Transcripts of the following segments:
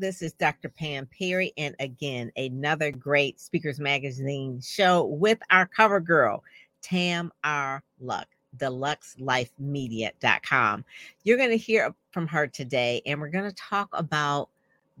This is Dr. Pam Perry, and again, another great Speakers Magazine show with our cover girl, Tam R. Luc, deluxelifemedia.com. You're going to hear from her today, and we're going to talk about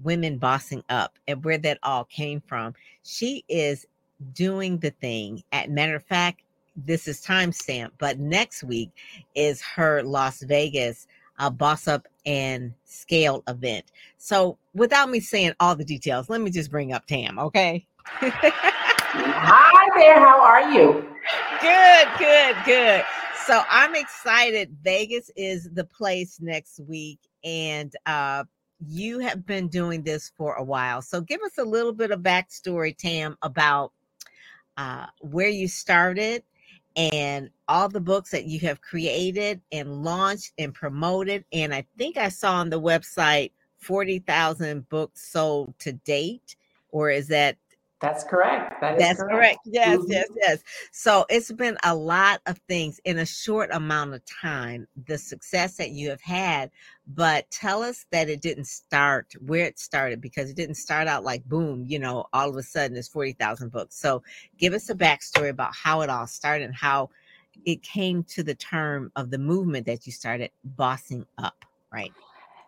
women bossing up and where that all came from. She is doing the thing. At matter of fact, this is timestamp, but next week is her Las Vegas uh, Boss Up and Scale event. So, without me saying all the details, let me just bring up Tam, okay? Hi there, how are you? Good, good, good. So, I'm excited. Vegas is the place next week, and uh, you have been doing this for a while. So, give us a little bit of backstory, Tam, about uh, where you started and all the books that you have created and launched and promoted. And I think I saw on the website 40,000 books sold to date, or is that that's correct. That That's correct. correct. Yes, mm-hmm. yes, yes. So it's been a lot of things in a short amount of time, the success that you have had. But tell us that it didn't start where it started because it didn't start out like boom, you know, all of a sudden there's 40,000 books. So give us a backstory about how it all started and how it came to the term of the movement that you started bossing up, right?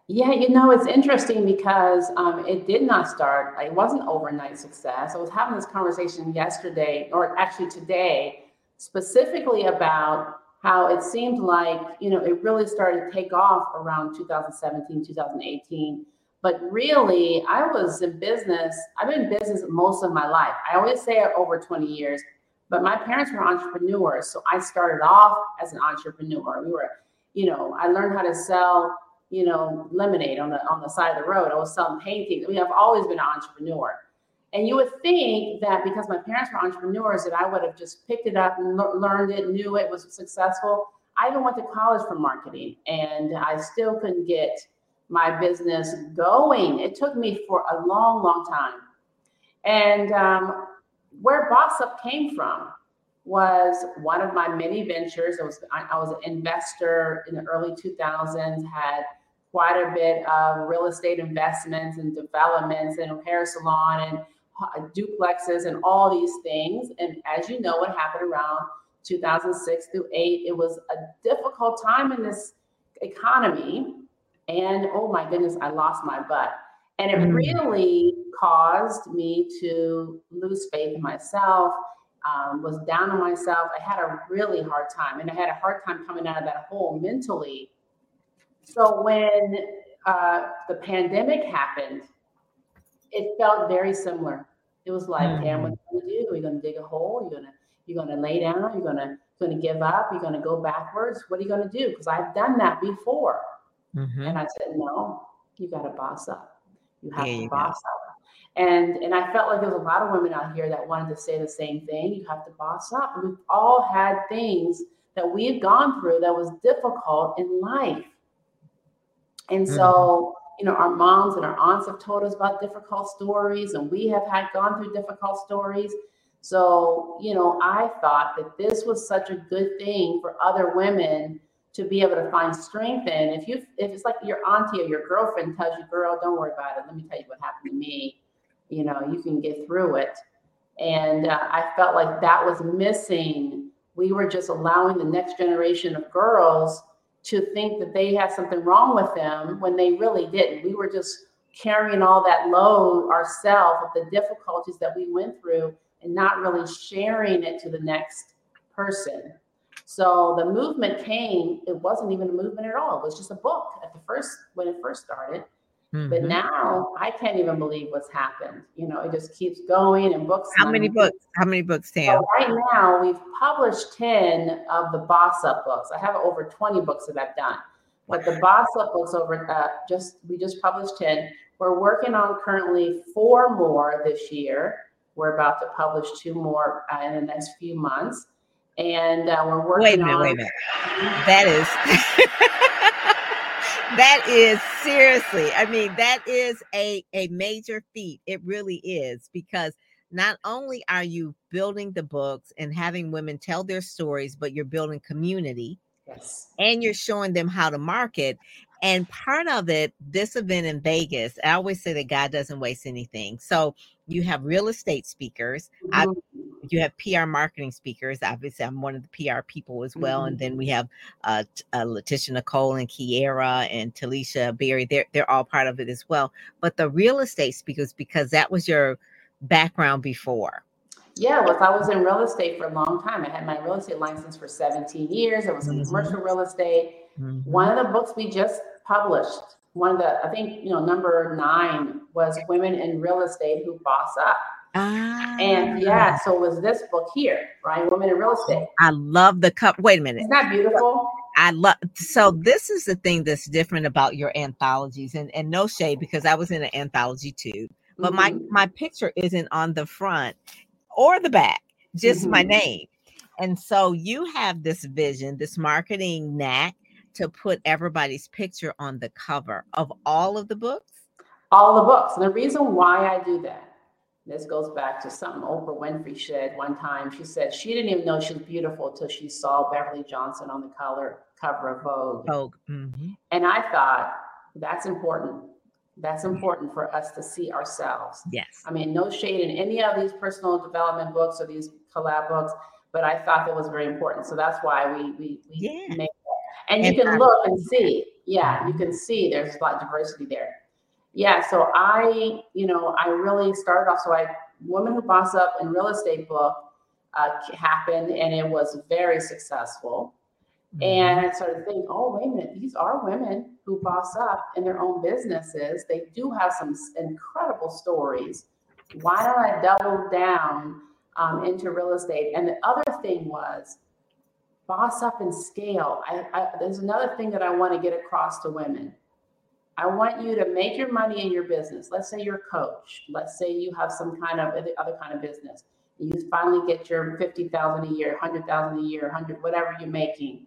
Yeah, you know, it's interesting because um, it did not start, it wasn't overnight success. I was having this conversation yesterday, or actually today, specifically about how it seemed like, you know, it really started to take off around 2017, 2018. But really, I was in business, I've been in business most of my life. I always say over 20 years, but my parents were entrepreneurs. So I started off as an entrepreneur. We were, you know, I learned how to sell you know, lemonade on the on the side of the road. I was selling paintings. I mean, I've always been an entrepreneur. And you would think that because my parents were entrepreneurs, that I would have just picked it up and learned it, knew it was successful. I even went to college for marketing, and I still couldn't get my business going. It took me for a long, long time. And um, where Boss Up came from was one of my many ventures. Was I, I was an investor in the early 2000s. Had quite a bit of real estate investments and developments and hair salon and duplexes and all these things. And as you know, what happened around 2006 through 8, it was a difficult time in this economy. And oh my goodness, I lost my butt. And it mm. really caused me to lose faith in myself, um, was down on myself. I had a really hard time. And I had a hard time coming out of that hole mentally so when uh, the pandemic happened, it felt very similar. It was like, mm-hmm. "Damn, what are you gonna do? Are you gonna dig a hole? You're gonna you're gonna lay down? You're gonna gonna give up? You're gonna go backwards? What are you gonna do?" Because I've done that before, mm-hmm. and I said, "No, you got to boss up. You have to boss go. up." And and I felt like there was a lot of women out here that wanted to say the same thing. You have to boss up. we've all had things that we've gone through that was difficult in life. And mm-hmm. so, you know, our moms and our aunts have told us about difficult stories, and we have had gone through difficult stories. So, you know, I thought that this was such a good thing for other women to be able to find strength in. If you, if it's like your auntie or your girlfriend tells you, "Girl, don't worry about it. Let me tell you what happened to me." You know, you can get through it. And uh, I felt like that was missing. We were just allowing the next generation of girls to think that they had something wrong with them when they really didn't. We were just carrying all that load ourselves of the difficulties that we went through and not really sharing it to the next person. So the movement came, it wasn't even a movement at all. It was just a book at the first when it first started. Mm-hmm. But now I can't even believe what's happened. You know, it just keeps going and books. How many books? How many books, Tam? So right now we've published 10 of the Boss Up books. I have over 20 books that I've done. But the Boss Up books over uh, just we just published 10. We're working on currently four more this year. We're about to publish two more uh, in the next few months. And uh, we're working wait a minute, on wait a minute. That is that is seriously, I mean, that is a, a major feat. It really is because not only are you building the books and having women tell their stories, but you're building community. Yes. And you're showing them how to market. And part of it, this event in Vegas, I always say that God doesn't waste anything. So you have real estate speakers, I, Mhm. you have PR marketing speakers. Obviously, I'm one of the PR people as well. And then we have uh, uh, Letitia Nicole and Kiera and Talisha Berry. They're they're all part of it as well. But the real estate speakers, because that was your background before. Yeah, well, I was in real estate for a long time. I had my real estate license for 17 years. I was in Mhm. commercial real estate. Mhm. One of the books we just published, one of the, I think, you know, number nine was Women in Real Estate Who Boss Up. Ah, And yeah, so it was this book here, right? Women in Real Estate. I love the cup. Wait a minute. Isn't that beautiful? I love so this is the thing that's different about your anthologies and and no shade because I was in an anthology too but my Mhm. my picture isn't on the front or the back just my Mhm. name and so you have this vision this marketing knack to put everybody's picture on the cover of all of the books all the books. And the reason why I do that, this goes back to something Oprah Winfrey said one time. She said she didn't even know she was beautiful till she saw Beverly Johnson on the color cover of Vogue. oh mhm. And I thought that's important. That's important for us to see ourselves. yes I mean, no shade in any of these personal development books or these collab books, but I thought that was very important. So that's why we we, we Yeah. make that. And And you can I- look and see. Yeah, you can see there's a lot of diversity there. Yeah, so I, you know, I really started off. So I, Woman Who Boss Up in Real Estate book uh, happened, and it was very successful. Mhm. And I started thinking, oh, wait a minute, these are women who boss up in their own businesses. They do have some incredible stories. Why don't I double down um, into real estate? And the other thing was boss up and scale. I, I, there's another thing that I want to get across to women. I want you to make your money in your business. Let's say you're a coach. Let's say you have some kind of other kind of business. You finally get your 50,000 a year, 100,000 a year, 100 whatever you're making.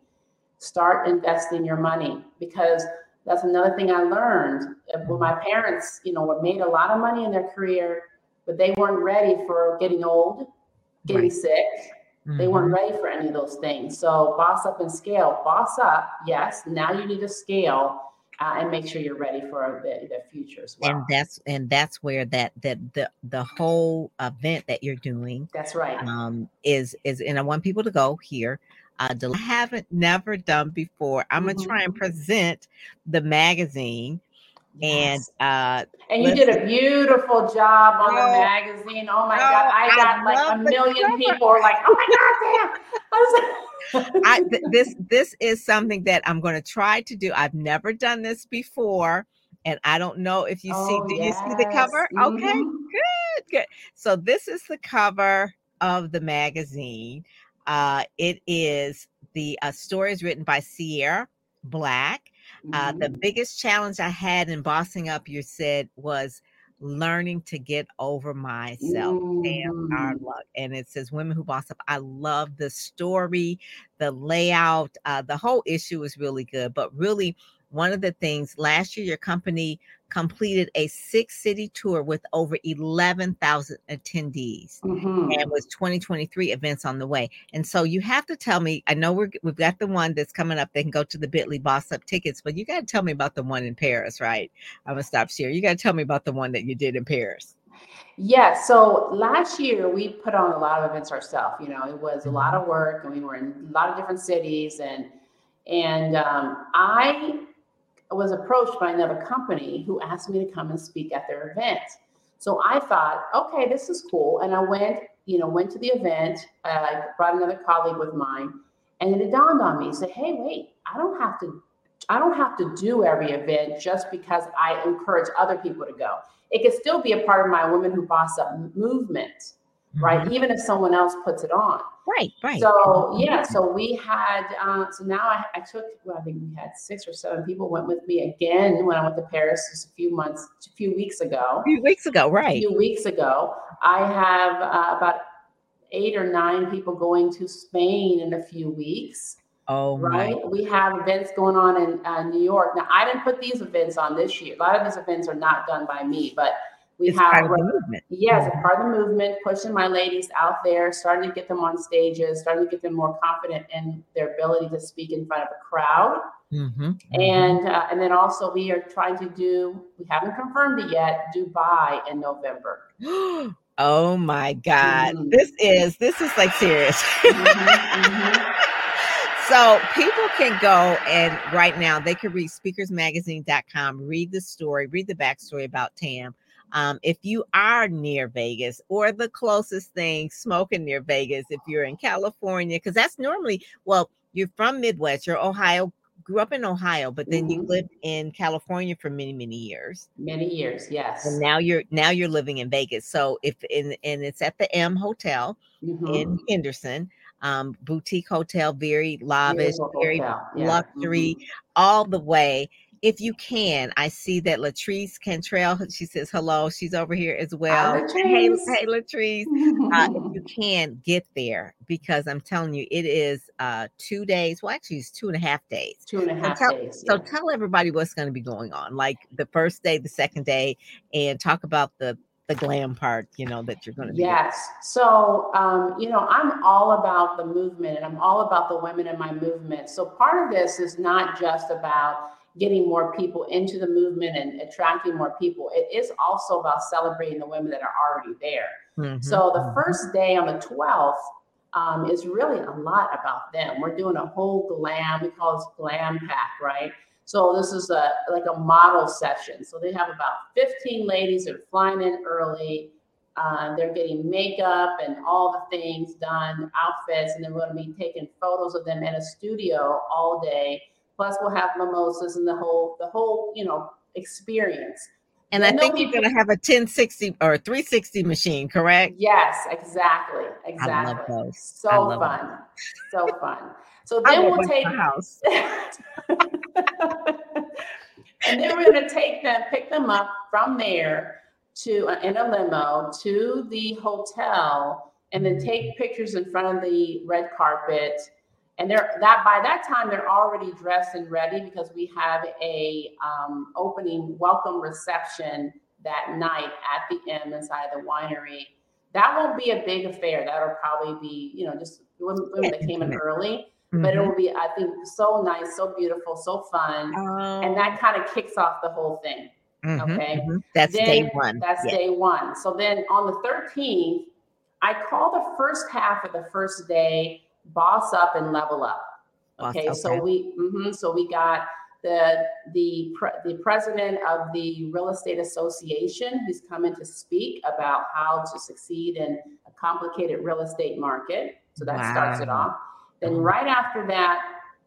Start investing your money because that's another thing I learned. Uh, When my parents, you know, made a lot of money in their career, but they weren't ready for getting old, getting Right. sick. They weren't ready for any of those things. So boss up and scale. Boss up, yes. Now you need to scale uh, and make sure you're ready for the, the future as well. and that's and that's where that that the the whole event that you're doing That's right. um is is and i want people to go here uh del- i haven't never done before i'm gonna try and present the magazine and uh And you did a beautiful job on the magazine. Oh my No, God. I I got like a million cover. people are like, oh my God, damn. I th- this this is something that i'm gonna try to do. I've never done this before and i don't know if you see Oh, do you see the cover? Okay Mhm. good good. So this is the cover of the magazine. Uh it is the uh, story is written by sierra black. Uh, the Mhm. biggest challenge I had in bossing up, you said, was learning to get over myself. Tam R. Mhm. Luc. And it says women who boss up. I love the story, the layout, uh, the whole issue is really good. But really, one of the things last year, your company completed a six city tour with over 11,000 attendees Mhm. and was 2023 events on the way. And so you have to tell me, I know we're, we've got the one that's coming up. They can go to the Bitly Boss Up tickets, but you got to tell me about the one in Paris, right? I'm going to stop share. You got to tell me about the one that you did in Paris. Yeah, so last year we put on a lot of events ourselves. You know, it was a lot Mm-hmm. of work, and we were in a lot of different cities, and and um, I was approached by another company who asked me to come and speak at their event. So I thought, okay, this is cool, and I went. You know, went to the event. Uh, I brought another colleague with mine, and then it dawned on me. Say, hey, wait, I don't have to. I don't have to do every event just because I encourage other people to go it can still be a part of my women who boss up movement right Mhm. even if someone else puts it on Right, right. so yeah so we had uh, so now I, I took well i think we had six or seven people went with me again when i went to paris just a few months a few weeks ago a few weeks ago, right? a few weeks ago i have uh, about eight or nine people going to spain in a few weeks Oh, my. right? We have events going on in uh, New York. Now, I didn't put these events on this year. A lot of these events are not done by me, but We it's have part of the movement. Yes, a part of the movement, pushing my ladies out there, starting to get them on stages, starting to get them more confident in their ability to speak in front of a crowd. Mm-hmm, And uh, and then also we are trying to do. We haven't confirmed it yet. Dubai in November. mm-hmm. oh my God. Mhm. This is this is like serious. Mhm, mhm. So people can go and right now they can read speakersmagazine.com, read the story, read the backstory about Tam. Um, if you are near Vegas or the closest thing smoking near Vegas, if you're in California, because that's normally well, you're from Midwest, you're Ohio, grew up in Ohio, but then you Mhm. lived in California for many, many years. Many years, yes. And now you're now you're living in Vegas. So if in and it's at the M Hotel Mhm. in Henderson, um, boutique hotel, very lavish, Beautiful very hotel, yeah. luxury, Mhm. all the way. If you can, I see that Latrice Cantrell. She says hello. She's over here as well. Hey, Latrice. hey, Latrice. Uh, if you can get there, because I'm telling you, it is uh two days. Well, actually, it's two and a half days. Two and a half tell- days. So yeah. tell everybody what's going to be going on, like the first day, the second day, and talk about the the glam part. You know that you're going to be. doing. Yes. So, um, you know, I'm all about the movement and I'm all about the women in my movement. So, part of this is not just about getting more people into the movement and attracting more people, it is also about celebrating the women that are already there. Mhm, So, the mhm. first day on the 12th, um, is really a lot about them. We're doing a whole glam, we call this glam pack, right? So this is a like a model session. So they have about 15 ladies that are flying in early. Uh, they're getting makeup and all the things done, outfits, and then we're going to be taking photos of them in a studio all day. Plus, we'll have mimosas and the whole the whole you know experience. And I think you're going to have a 1060 or 360 machine, correct? Yes, exactly, I exactly. love those. So fun, so fun. So then we'll take house. and then we're going to take them, pick them up from there to uh, in a limo to the hotel, and then take pictures in front of the red carpet. And they're that by that time they're already dressed and ready because we have a um, opening welcome reception that night at the M inside the winery. That won't be a big affair. That'll probably be you know just women, women that came in early but it will be i think so nice so beautiful so fun and Oh, that kind of kicks off the whole thing mhm, okay. mhm. That's day one. that's Yeah. day one so then on the 13th i call the first half of the first day boss up and level up Boss- okay, so okay. we mhm, so we got the the pre- the president of the real estate association who's coming to speak about how to succeed in a complicated real estate market so that starts it off then Mhm. right after that,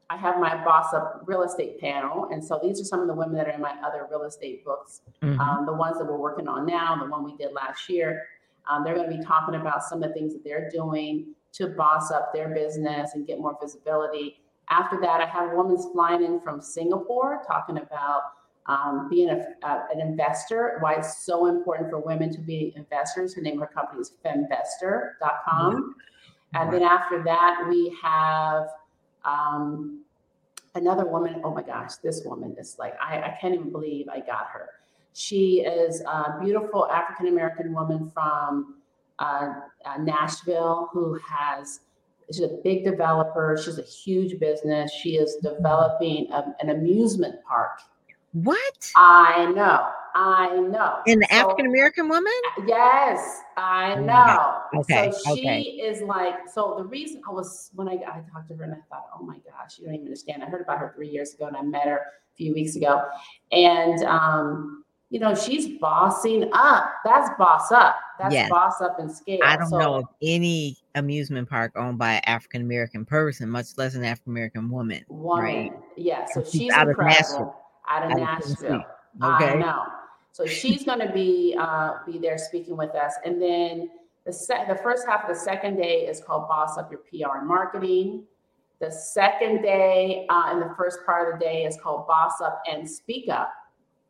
I have my boss up real estate panel. And so these are some of the women that are in my other real estate books, Mhm. um, the ones that we're working on now, the one we did last year. Um, they're going to be talking about some of the things that they're doing to boss up their business and get more visibility. After that, I have women flying in from Singapore talking about um, being a, uh, an investor, why it's so important for women to be investors. Her name of her company is femvestor.com. And then after that, we have um, another woman. Oh my gosh, this woman is like, I, I can't even believe I got her. She is a beautiful African American woman from uh, uh, Nashville who has, she's a big developer. She's a huge business. She is developing a- an amusement park. What? I know, I know. An So- African American woman? Yes, I Oh know. Okay, So she okay. is like, so the reason I was, when I, I talked to her and I thought, oh my gosh, you don't even understand. I heard about her three years ago and I met her a few weeks ago. And, um, you know, she's bossing up. That's boss up. That's Yes. boss up in scale. I don't So- know of any amusement park owned by an African American person, much less an African American woman. woman. Right. Yeah, so she's she's out of. Nashville. Out of Out of Tennessee. Nashville. I Okay. know. So she's going to be uh, be there speaking with us, and then the se- the first half of the second day is called Boss Up Your PR and Marketing. The second day uh, and the first part of the day is called Boss Up and Speak Up.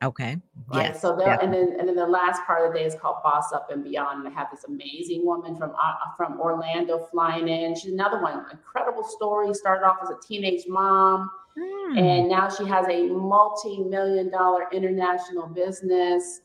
Okay. Right. Yes. so they'll, and then and then the last part of the day is called Boss Up and Beyond. And I have this amazing woman from uh, from Orlando flying in. She's another one, incredible story. Started off as a teenage mom. Hmm. And now she has a multi million dollar international business.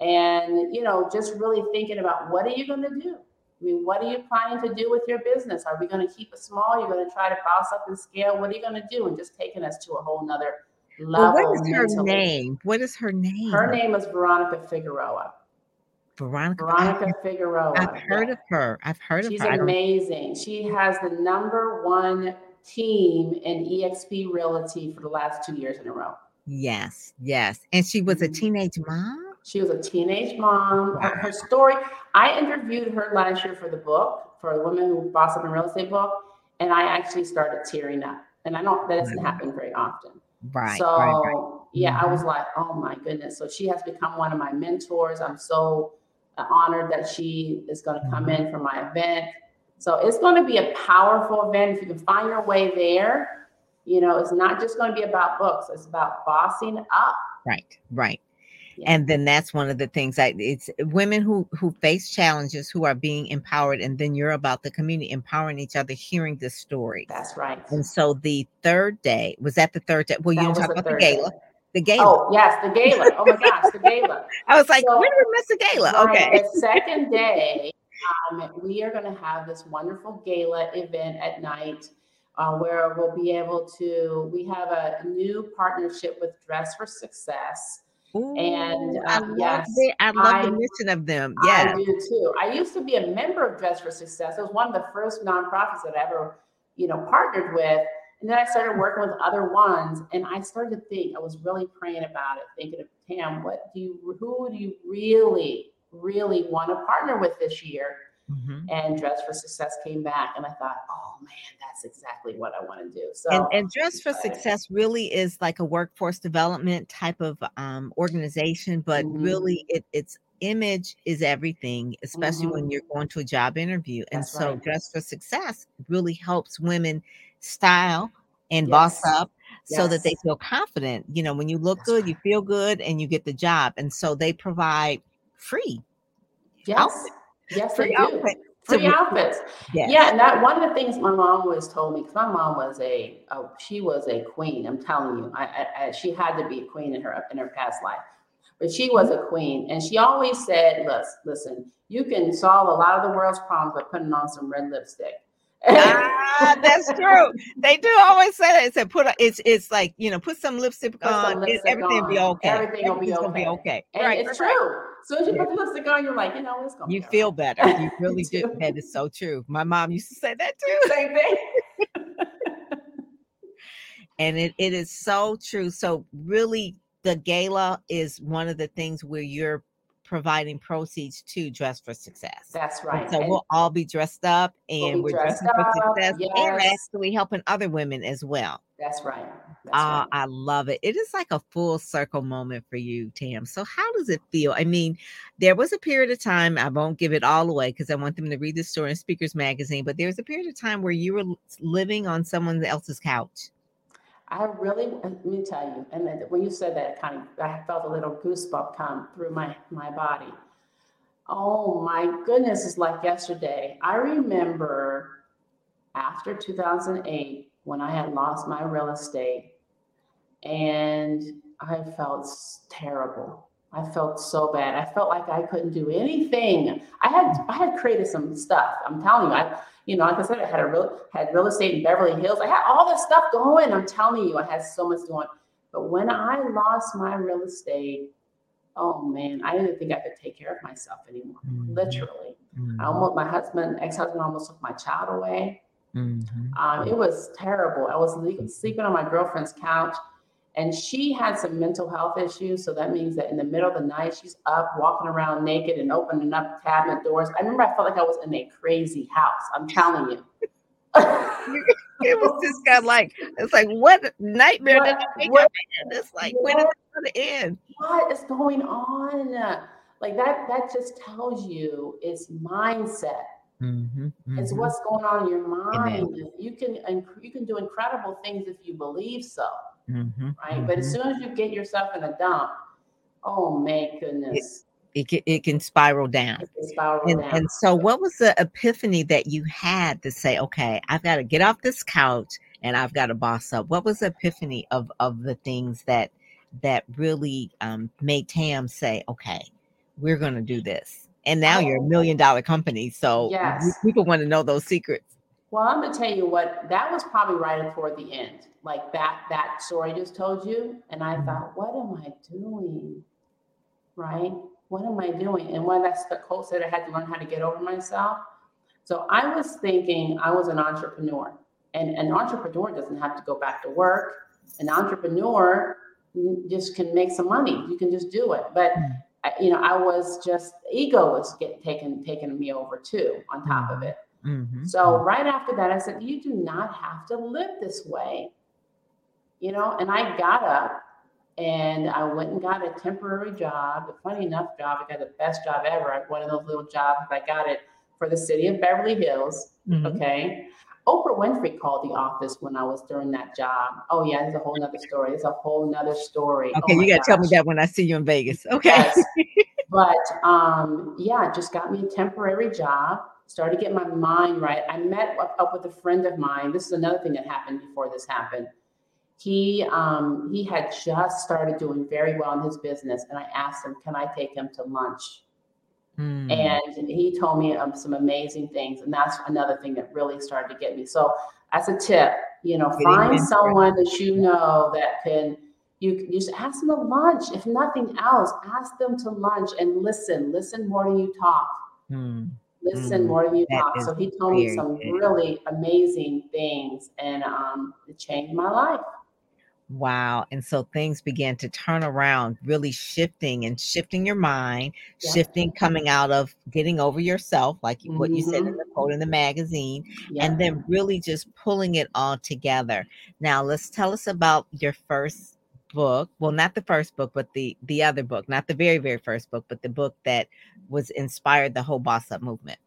and you know just really thinking about what are you going to do i mean what are you planning to do with your business are we going to keep it small you're going to try to boss up and scale what are you going to do and just taking us to a whole nother what is her mentally. name what is her name her name is veronica figueroa Veronica, Veronica Figueroa. I've heard yeah. of her. I've heard She's of her. She's amazing. She has the number one team in EXP Realty for the last two years in a row. Yes, yes. And she was a mm-hmm. teenage mom? She was a teenage mom. Wow. Her, story, I interviewed her last year for the book, for a woman who boss up in real estate book, and I actually started tearing up. And I don't that doesn't happen very often. Right. So right, right. yeah, I mm-hmm. was like, oh my goodness. So she has become one of my mentors. I'm so uh, honored that she is going to come in for my event. So it's going to be a powerful event. If you can find your way there, you know, it's not just going to be about books, it's about bossing up. Right, right. Yeah. And then that's one of the things that it's women who who face challenges who are being empowered, and then you're about the community empowering each other, hearing the story. That's right. And so the third day was that the third day. Well, you didn't talk about the gala. Day. The gala. Oh yes, the gala. Oh my gosh, the gala. I was like, so, when did we miss the gala? Right, okay. The second day, um, we are going to have this wonderful gala event at night uh, where we'll be able to. We have a new partnership with Dress for Success. Ooh, and um, I love yes, the, I love I, the mission of them. Yeah, I do too. I used to be a member of Dress for Success. It was one of the first nonprofits that I ever, you know, partnered with. And then I started working with other ones, and I started to think. I was really praying about it, thinking of Tam. What do you? Who do you really really want to partner with this year. Mm-hmm. And Dress for Success came back, and I thought, oh man, that's exactly what I want to do. So, and, and Dress for Success really is like a workforce development type of um, organization, but mm-hmm. really, it, its image is everything, especially mm-hmm. when you're going to a job interview. And that's so, right. Dress for Success really helps women style and yes. boss up yes. so that they feel confident. You know, when you look that's good, right. you feel good, and you get the job. And so, they provide free. Yes. Outfits. Yes, free they do. Free outfits. Yes. Yeah, and that one of the things my mom always told me because my mom was a, a, she was a queen. I'm telling you, I, I, I, she had to be a queen in her in her past life, but she was a queen, and she always said, "Listen, listen, you can solve a lot of the world's problems by putting on some red lipstick." ah, that's true. They do always say that. It's a put. A, it's it's like you know, put some lipstick put on. Some lipstick everything on. will be okay. Everything will be okay. Be okay. And right, it's right. true. So as you put the lipstick on, you're like, you know, it's gonna. You feel right. better. You really do. That is so true. My mom used to say that too. Same thing. and it, it is so true. So really, the gala is one of the things where you're providing proceeds to Dress for Success. That's right. And so and we'll all be dressed up and we'll we're dressing up, for success yes. and actually helping other women as well. That's right. That's uh, right. I love it. It is like a full circle moment for you, Tam. So, how does it feel? I mean, there was a period of time, I won't give it all away because I want them to read the story in Speakers Magazine, but there was a period of time where you were living on someone else's couch. I really, let me tell you, and when you said that, kind of, I felt a little goosebump come through my my body. Oh my goodness, it's like yesterday. I remember after 2008 when I had lost my real estate, and I felt terrible. I felt so bad. I felt like I couldn't do anything. I had I had created some stuff. I'm telling you, I you know, like I said, I had a real had real estate in Beverly Hills. I had all this stuff going. I'm telling you, I had so much going. But when I lost my real estate, oh man, I didn't think I could take care of myself anymore. Mm-hmm. Literally, mm-hmm. I almost my husband, ex husband, almost took my child away. Mm-hmm. Um, it was terrible. I was sleeping on my girlfriend's couch and she had some mental health issues. So that means that in the middle of the night, she's up walking around naked and opening up cabinet doors. I remember I felt like I was in a crazy house. I'm telling you. it was just kind of like it's like what nightmare what, did I make what, It's like what, when is it going to end? What is going on? Like that. That just tells you it's mindset. Mm-hmm, mm-hmm. It's what's going on in your mind. Amen. You can you can do incredible things if you believe so. Mm-hmm, right. Mm-hmm. But as mm-hmm. soon as you get yourself in a dump, oh my goodness. It, it, can, it can spiral down. Can spiral and, down. and so, what was the epiphany that you had to say, okay, I've got to get off this couch and I've got to boss up? What was the epiphany of, of the things that that really um, made Tam say, okay, we're going to do this. And now you're a million dollar company. So Yes. people want to know those secrets. Well, I'm gonna tell you what, that was probably right toward the end, like that, that story I just told you. And I mm-hmm. thought, what am I doing? Right? What am I doing? And when that's the quote said I had to learn how to get over myself. So I was thinking I was an entrepreneur. And an entrepreneur doesn't have to go back to work. An entrepreneur just can make some money. You can just do it. But mm. you know, I was just ego was getting taken taking me over too on top of mm-hmm. it. Mhm. So right after that, I said, "You do not have to live this way," you know. And I got up and I went and got a temporary job, a funny enough job. I got the best job ever. One of those little jobs. I got it for the city of Beverly Hills. Mhm. Okay. Oprah Winfrey called the office when I was doing that job. Oh yeah, it's a whole nother story. It's a whole nother story. Oh Okay, my you got to tell me that when I see you in Vegas. Okay. Yes. but um, yeah, just got me a temporary job. Started to get my mind right. I met up, with a friend of mine. This is another thing that happened before this happened. He um, he had just started doing very well in his business, and I asked him, "Can I take him to lunch?" Mm. And he told me um, some amazing things, and that's another thing that really started to get me. So, as a tip, you know, Getting find mentored. someone that you know that can. You, you just ask them to lunch. If nothing else, ask them to lunch and listen. Listen more than you talk. Mm. Listen Mm, more than you talk. So he told me some good. really amazing things, and um, it changed my life. Wow. And so things began to turn around, really shifting and shifting your mind, Yeah. shifting coming out of getting over yourself, like you- what you said in Mhm. the quote in the magazine, Yeah. and then really just pulling it all together. Now, let's tell us about your first book. Well, not the first book, but the the other book, not the very very first book, but the book that was inspired the whole boss up movement.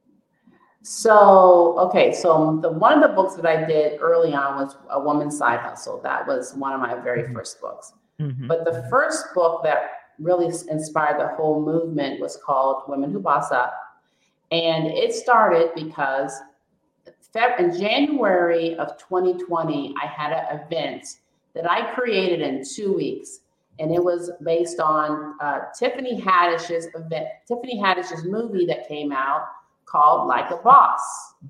So, okay, so the one of the books that I did early on was A Woman's Side Hustle. That was one of my very Mhm. first books. Mhm. But the first book that really inspired the whole movement was called Women Who Boss Up. And it started because in January of 2020, I had an event that I created in two weeks. And it was based on uh, Tiffany Haddish's event, Tiffany Haddish's movie that came out called Like a Boss.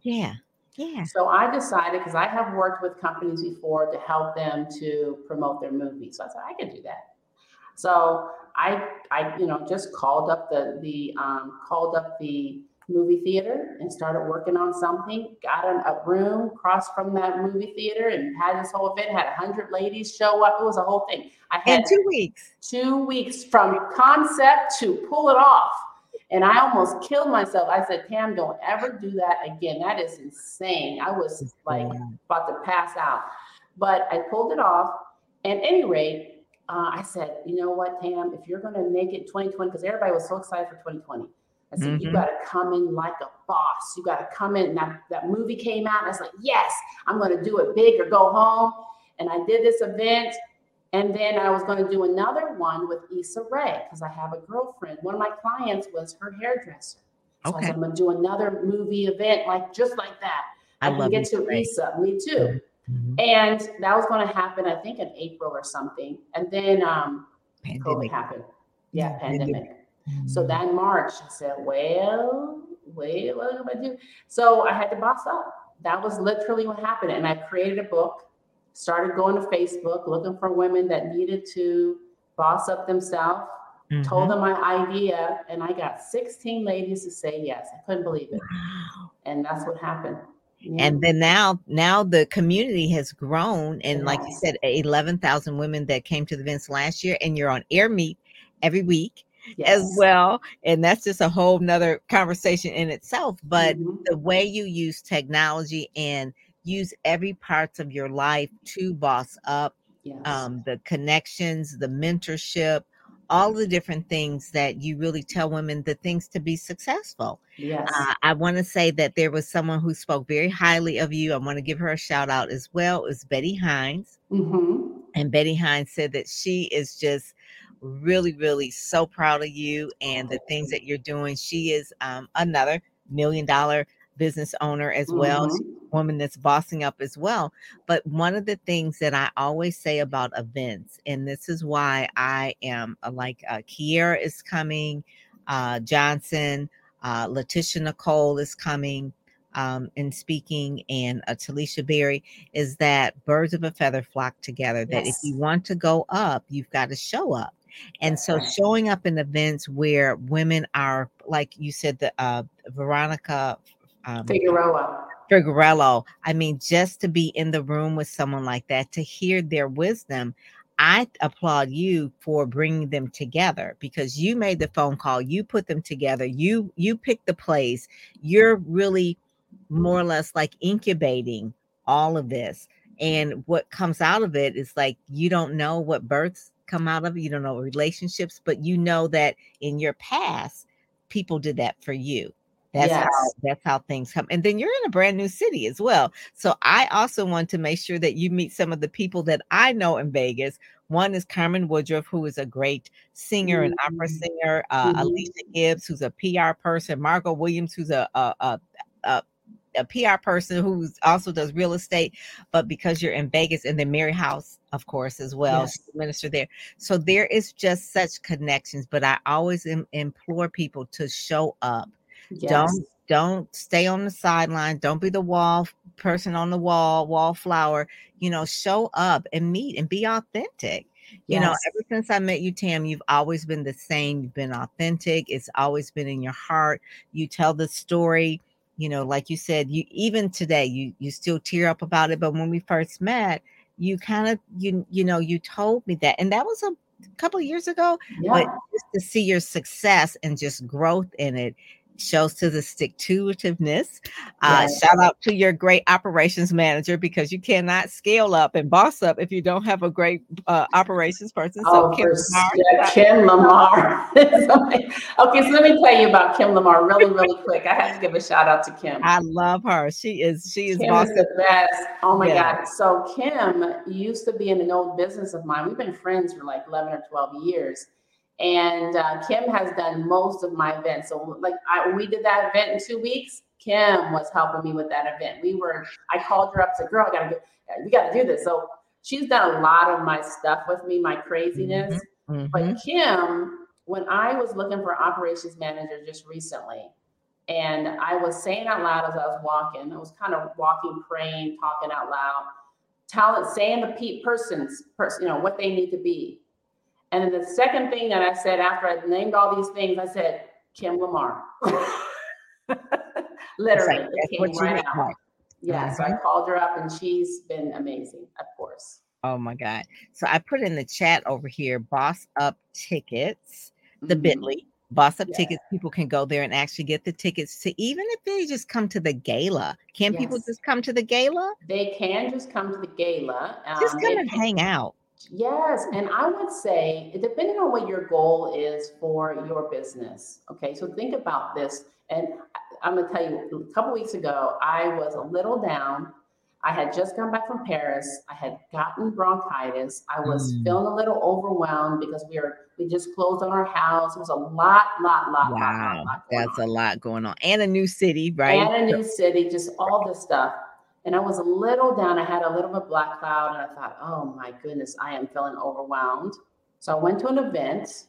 Yeah. Yeah. So I decided because I have worked with companies before to help them to promote their movies. So I said I could do that. So I I you know just called up the the um, called up the movie theater and started working on something. Got in a room across from that movie theater and had this whole event. Had a hundred ladies show up. It was a whole thing. I In had two weeks. two weeks from concept to pull it off. And I almost killed myself. I said, Tam, don't ever do that again. That is insane. I was like about to pass out. But I pulled it off. And at any rate, uh, I said, you know what, Tam, if you're going to make it 2020, because everybody was so excited for 2020. I said, you Mhm. got to come in like a boss. You got to come in. And that, that movie came out. And I was like, yes, I'm going to do it big or go home. And I did this event. And then I was going to do another one with Issa Rae because I have a girlfriend. One of my clients was her hairdresser. So I Okay. said, I'm going to do another movie event like just like that. I I, can love get Issa to Rae. Issa. Me too. Mhm. And that was going to happen, I think, in April or something. And then um, COVID Pandemic. happened. Yeah, Yeah, pandemic. So Mhm. that March, I said, well, wait, what am I do? So I had to boss up. That was literally what happened. And I created a book, started going to Facebook, looking for women that needed to boss up themselves, told Mhm. them my idea, and I got 16 ladies to say yes. I couldn't believe it. Wow. And that's what happened. Yeah. And then now, now the community has grown, and like you said, eleven thousand women that came to the events last year, and you're on Airmeet every week as well, and that's just a whole nother conversation in itself. But Mhm. the way you use technology and use every parts of your life to boss up, yes. um, the connections, the mentorship, all the different things that you really tell women the things to be successful. yes. Uh, I want to say that there was someone who spoke very highly of you. I want to give her a shout out as well. Is Betty Hines, hmm and Betty Hines said that she is just really, really so proud of you and the things that you're doing. She is um, another million dollar business owner as well. Mhm. woman that's bossing up as well. But one of the things that I always say about events, and this is why I am like uh, Kiera is coming. uh, Johnson, uh, Letitia Nicole is coming um, and speaking, and uh, Talisha Berry is that birds of a feather flock together. That if you want to go up, you've got to show up. And so, showing up in events where women are, like you said, the uh, Veronica um, Figueroa. Figuerello. I mean, just to be in the room with someone like that, to hear their wisdom, I applaud you for bringing them together because you made the phone call, you put them together, you you picked the place. You're really more or less like incubating all of this. And what comes out of it is like you don't know what births come out of you don't know relationships, but you know that in your past, people did that for you. That's how that's how things come. And then you're in a brand new city as well. So I also want to make sure that you meet some of the people that I know in Vegas. One is Carmen Woodruff, who is a great singer and opera Mhm. singer. Uh, Mhm. Alicia Gibbs, who's a PR person. Margot Williams, who's a a, a, a a PR person who also does real estate, but because you're in Vegas, and then Mary House, of course, as well, Yes. minister there. So there is just such connections. But I always im- implore people to show up Yes. don't don't stay on the sideline don't be the wall person on the wall wallflower you know show up and meet and be authentic you know ever since i met you tam you've always been the same you've been authentic it's always been in your heart you tell the story you know like you said you even today you you still tear up about it but when we first met you kind of you you know you told me that and that was a couple of years ago but just to see your success and just growth in it shows to the stick to itiveness. Uh, Yes. shout out to your great operations manager because you cannot scale up and boss up if you don't have a great uh, operations person. So Oh, Kim Lamar, yeah, Kim Lamar. okay, so let me tell you about Kim Lamar really, really quick. I have to give a shout out to Kim. I love her. She is she is Kim boss is the best. Oh my Yeah. God. So Kim used to be in an old business of mine. We've been friends for like 11 or 12 years. And uh, Kim has done most of my events. So like I, we did that event in two weeks. Kim was helping me with that event. We were, I called her up, said, girl, I gotta get, we gotta do this. So she's done a lot of my stuff with me, my craziness. Mhm. But Kim, when I was looking for operations manager just recently, and I was saying out loud as I was walking, I was kind of walking, praying, talking out loud, telling, saying the pe- persons, person, you know, what they need to be. And then the second thing that I said after I named all these things, I said, Kim Lamar. Literally, That's it came what right out. like. Yeah, so I called her up and she's been amazing, of course. Oh my God. So I put in the chat over here, boss up tickets, the Mhm. Bitly. Boss up Yeah. tickets, people can go there and actually get the tickets to even if they just come to the gala. Can people just come to the gala? They can just come to the gala. Just um, come and can- hang out. Yes, and I would say, depending on what your goal is for your business, okay, so think about this. And I'm gonna tell you, a couple weeks ago, I was a little down. I had just come back from Paris. I had gotten bronchitis. I was Mm. feeling a little overwhelmed because we are we just closed on our house. It was a lot, lot, lot, lot, lot, Wow, lot that's on a lot going on. And a new city, right? and a new city, just all this stuff. And I was a little down. I had a little bit of black cloud, and I thought, oh my goodness, I am feeling overwhelmed. So I went to an event,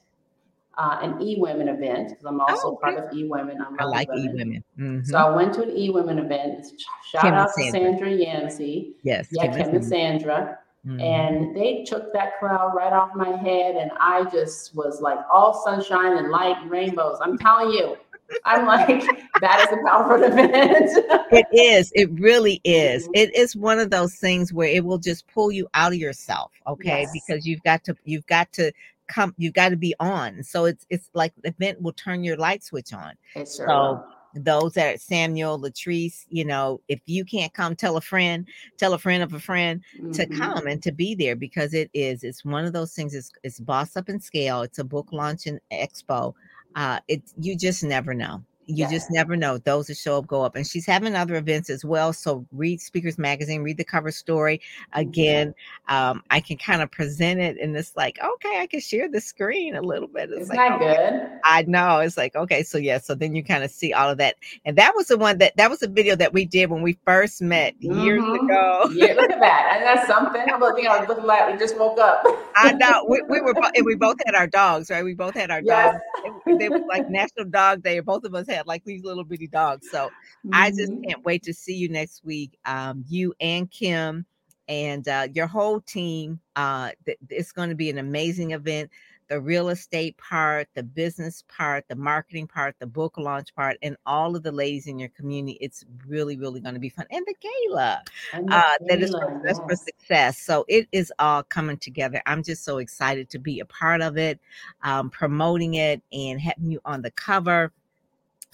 uh, an E Women event, because I'm also Oh, part of E Women. I'm I Lovely like e Women. women. So I went to an E Women event. Shout Kim out to Sandra. Sandra Yancey, Yes. yeah, Kim and Sandra. Mhm. And they took that cloud right off my head, and I just was like all sunshine and light and rainbows. I'm telling you, I'm like, that is a powerful event. it is. It really is. Mhm. It is one of those things where it will just pull you out of yourself, okay? Yes. Because you've got to you've got to come you've got to be on. So it's it's like the event will turn your light switch on. It sure So. Those that Samuel, Latrice, you know, if you can't come, tell a friend, tell a friend of a friend to Mhm. come and to be there because it is it's one of those things it's, it's boss up and scale it's a book launch and expo uh it you just never know you yes. just never know. Those that show up go up. And she's having other events as well. So read Speakers Magazine, read the cover story. Mm-hmm. Again, um, I can kind of present it and it's like, okay, I can share the screen a little bit. It's Isn't like, that okay. good? I know. It's like, okay, so yeah, so then you kind of see all of that. And that was the one that that was a video that we did when we first met years mm-hmm. ago. Yeah, look at that. And that's something. I'm looking, I was looking like we just woke up. I know. We, we were and we both had our dogs, right? We both had our yes. dogs. They were like National Dog Day. Or both of us had like these little bitty dogs. So mm-hmm. I just mm-hmm. can't wait to see you next week. Um, you and Kim and uh, your whole team. Uh, th- it's going to be an amazing event. The real estate part, the business part, the marketing part, the book launch part, and all of the ladies in your community. It's really, really going to be fun. And the gala, and the uh, gala that is for, yes. for success. So it is all coming together. I'm just so excited to be a part of it, um, promoting it, and having you on the cover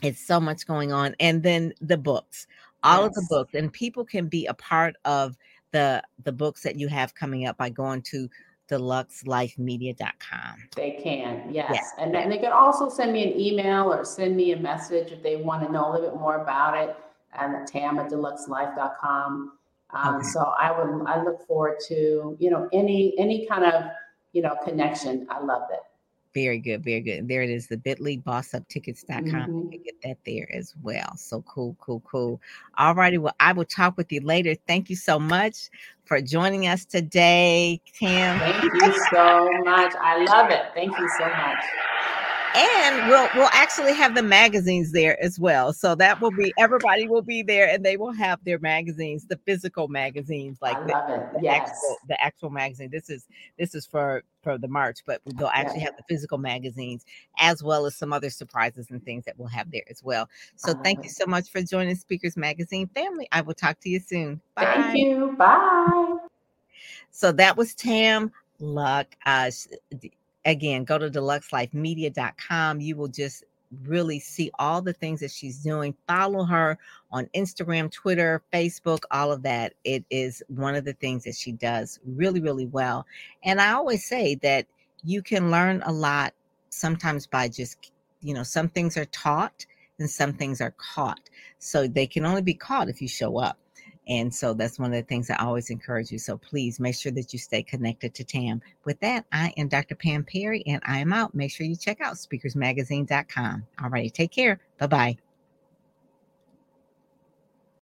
it's so much going on. And then the books, all yes. of the books, and people can be a part of the the books that you have coming up by going to deluxelifemedia.com. They can, yes. yes. And then they can also send me an email or send me a message if they want to know a little bit more about it and tam at deluxelife.com. Um, okay. So I would I look forward to you know any any kind of you know connection. I love it. Very good, very good. There it is, the bit.ly bossuptickets.com. Mm-hmm. You can get that there as well. So cool, cool, cool. All righty. Well, I will talk with you later. Thank you so much for joining us today, Tam. Thank you so much. I love it. Thank you so much and we'll we'll actually have the magazines there as well. So that will be everybody will be there, and they will have their magazines, the physical magazines, like the, the, yes. actual, the actual magazine. This is this is for for the March, but they'll actually yeah. have the physical magazines as well as some other surprises and things that we'll have there as well. So thank it. you so much for joining Speakers Magazine family. I will talk to you soon. Bye. Thank you. Bye. So that was Tam Luc. Uh, again, go to deluxelifemedia.com. You will just really see all the things that she's doing. Follow her on Instagram, Twitter, Facebook, all of that. It is one of the things that she does really, really well. And I always say that you can learn a lot sometimes by just, you know, some things are taught and some things are caught. So they can only be caught if you show up. And so that's one of the things I always encourage you. So please make sure that you stay connected to TAM. With that, I am Dr. Pam Perry and I am out. Make sure you check out speakersmagazine.com. All righty, take care. Bye bye.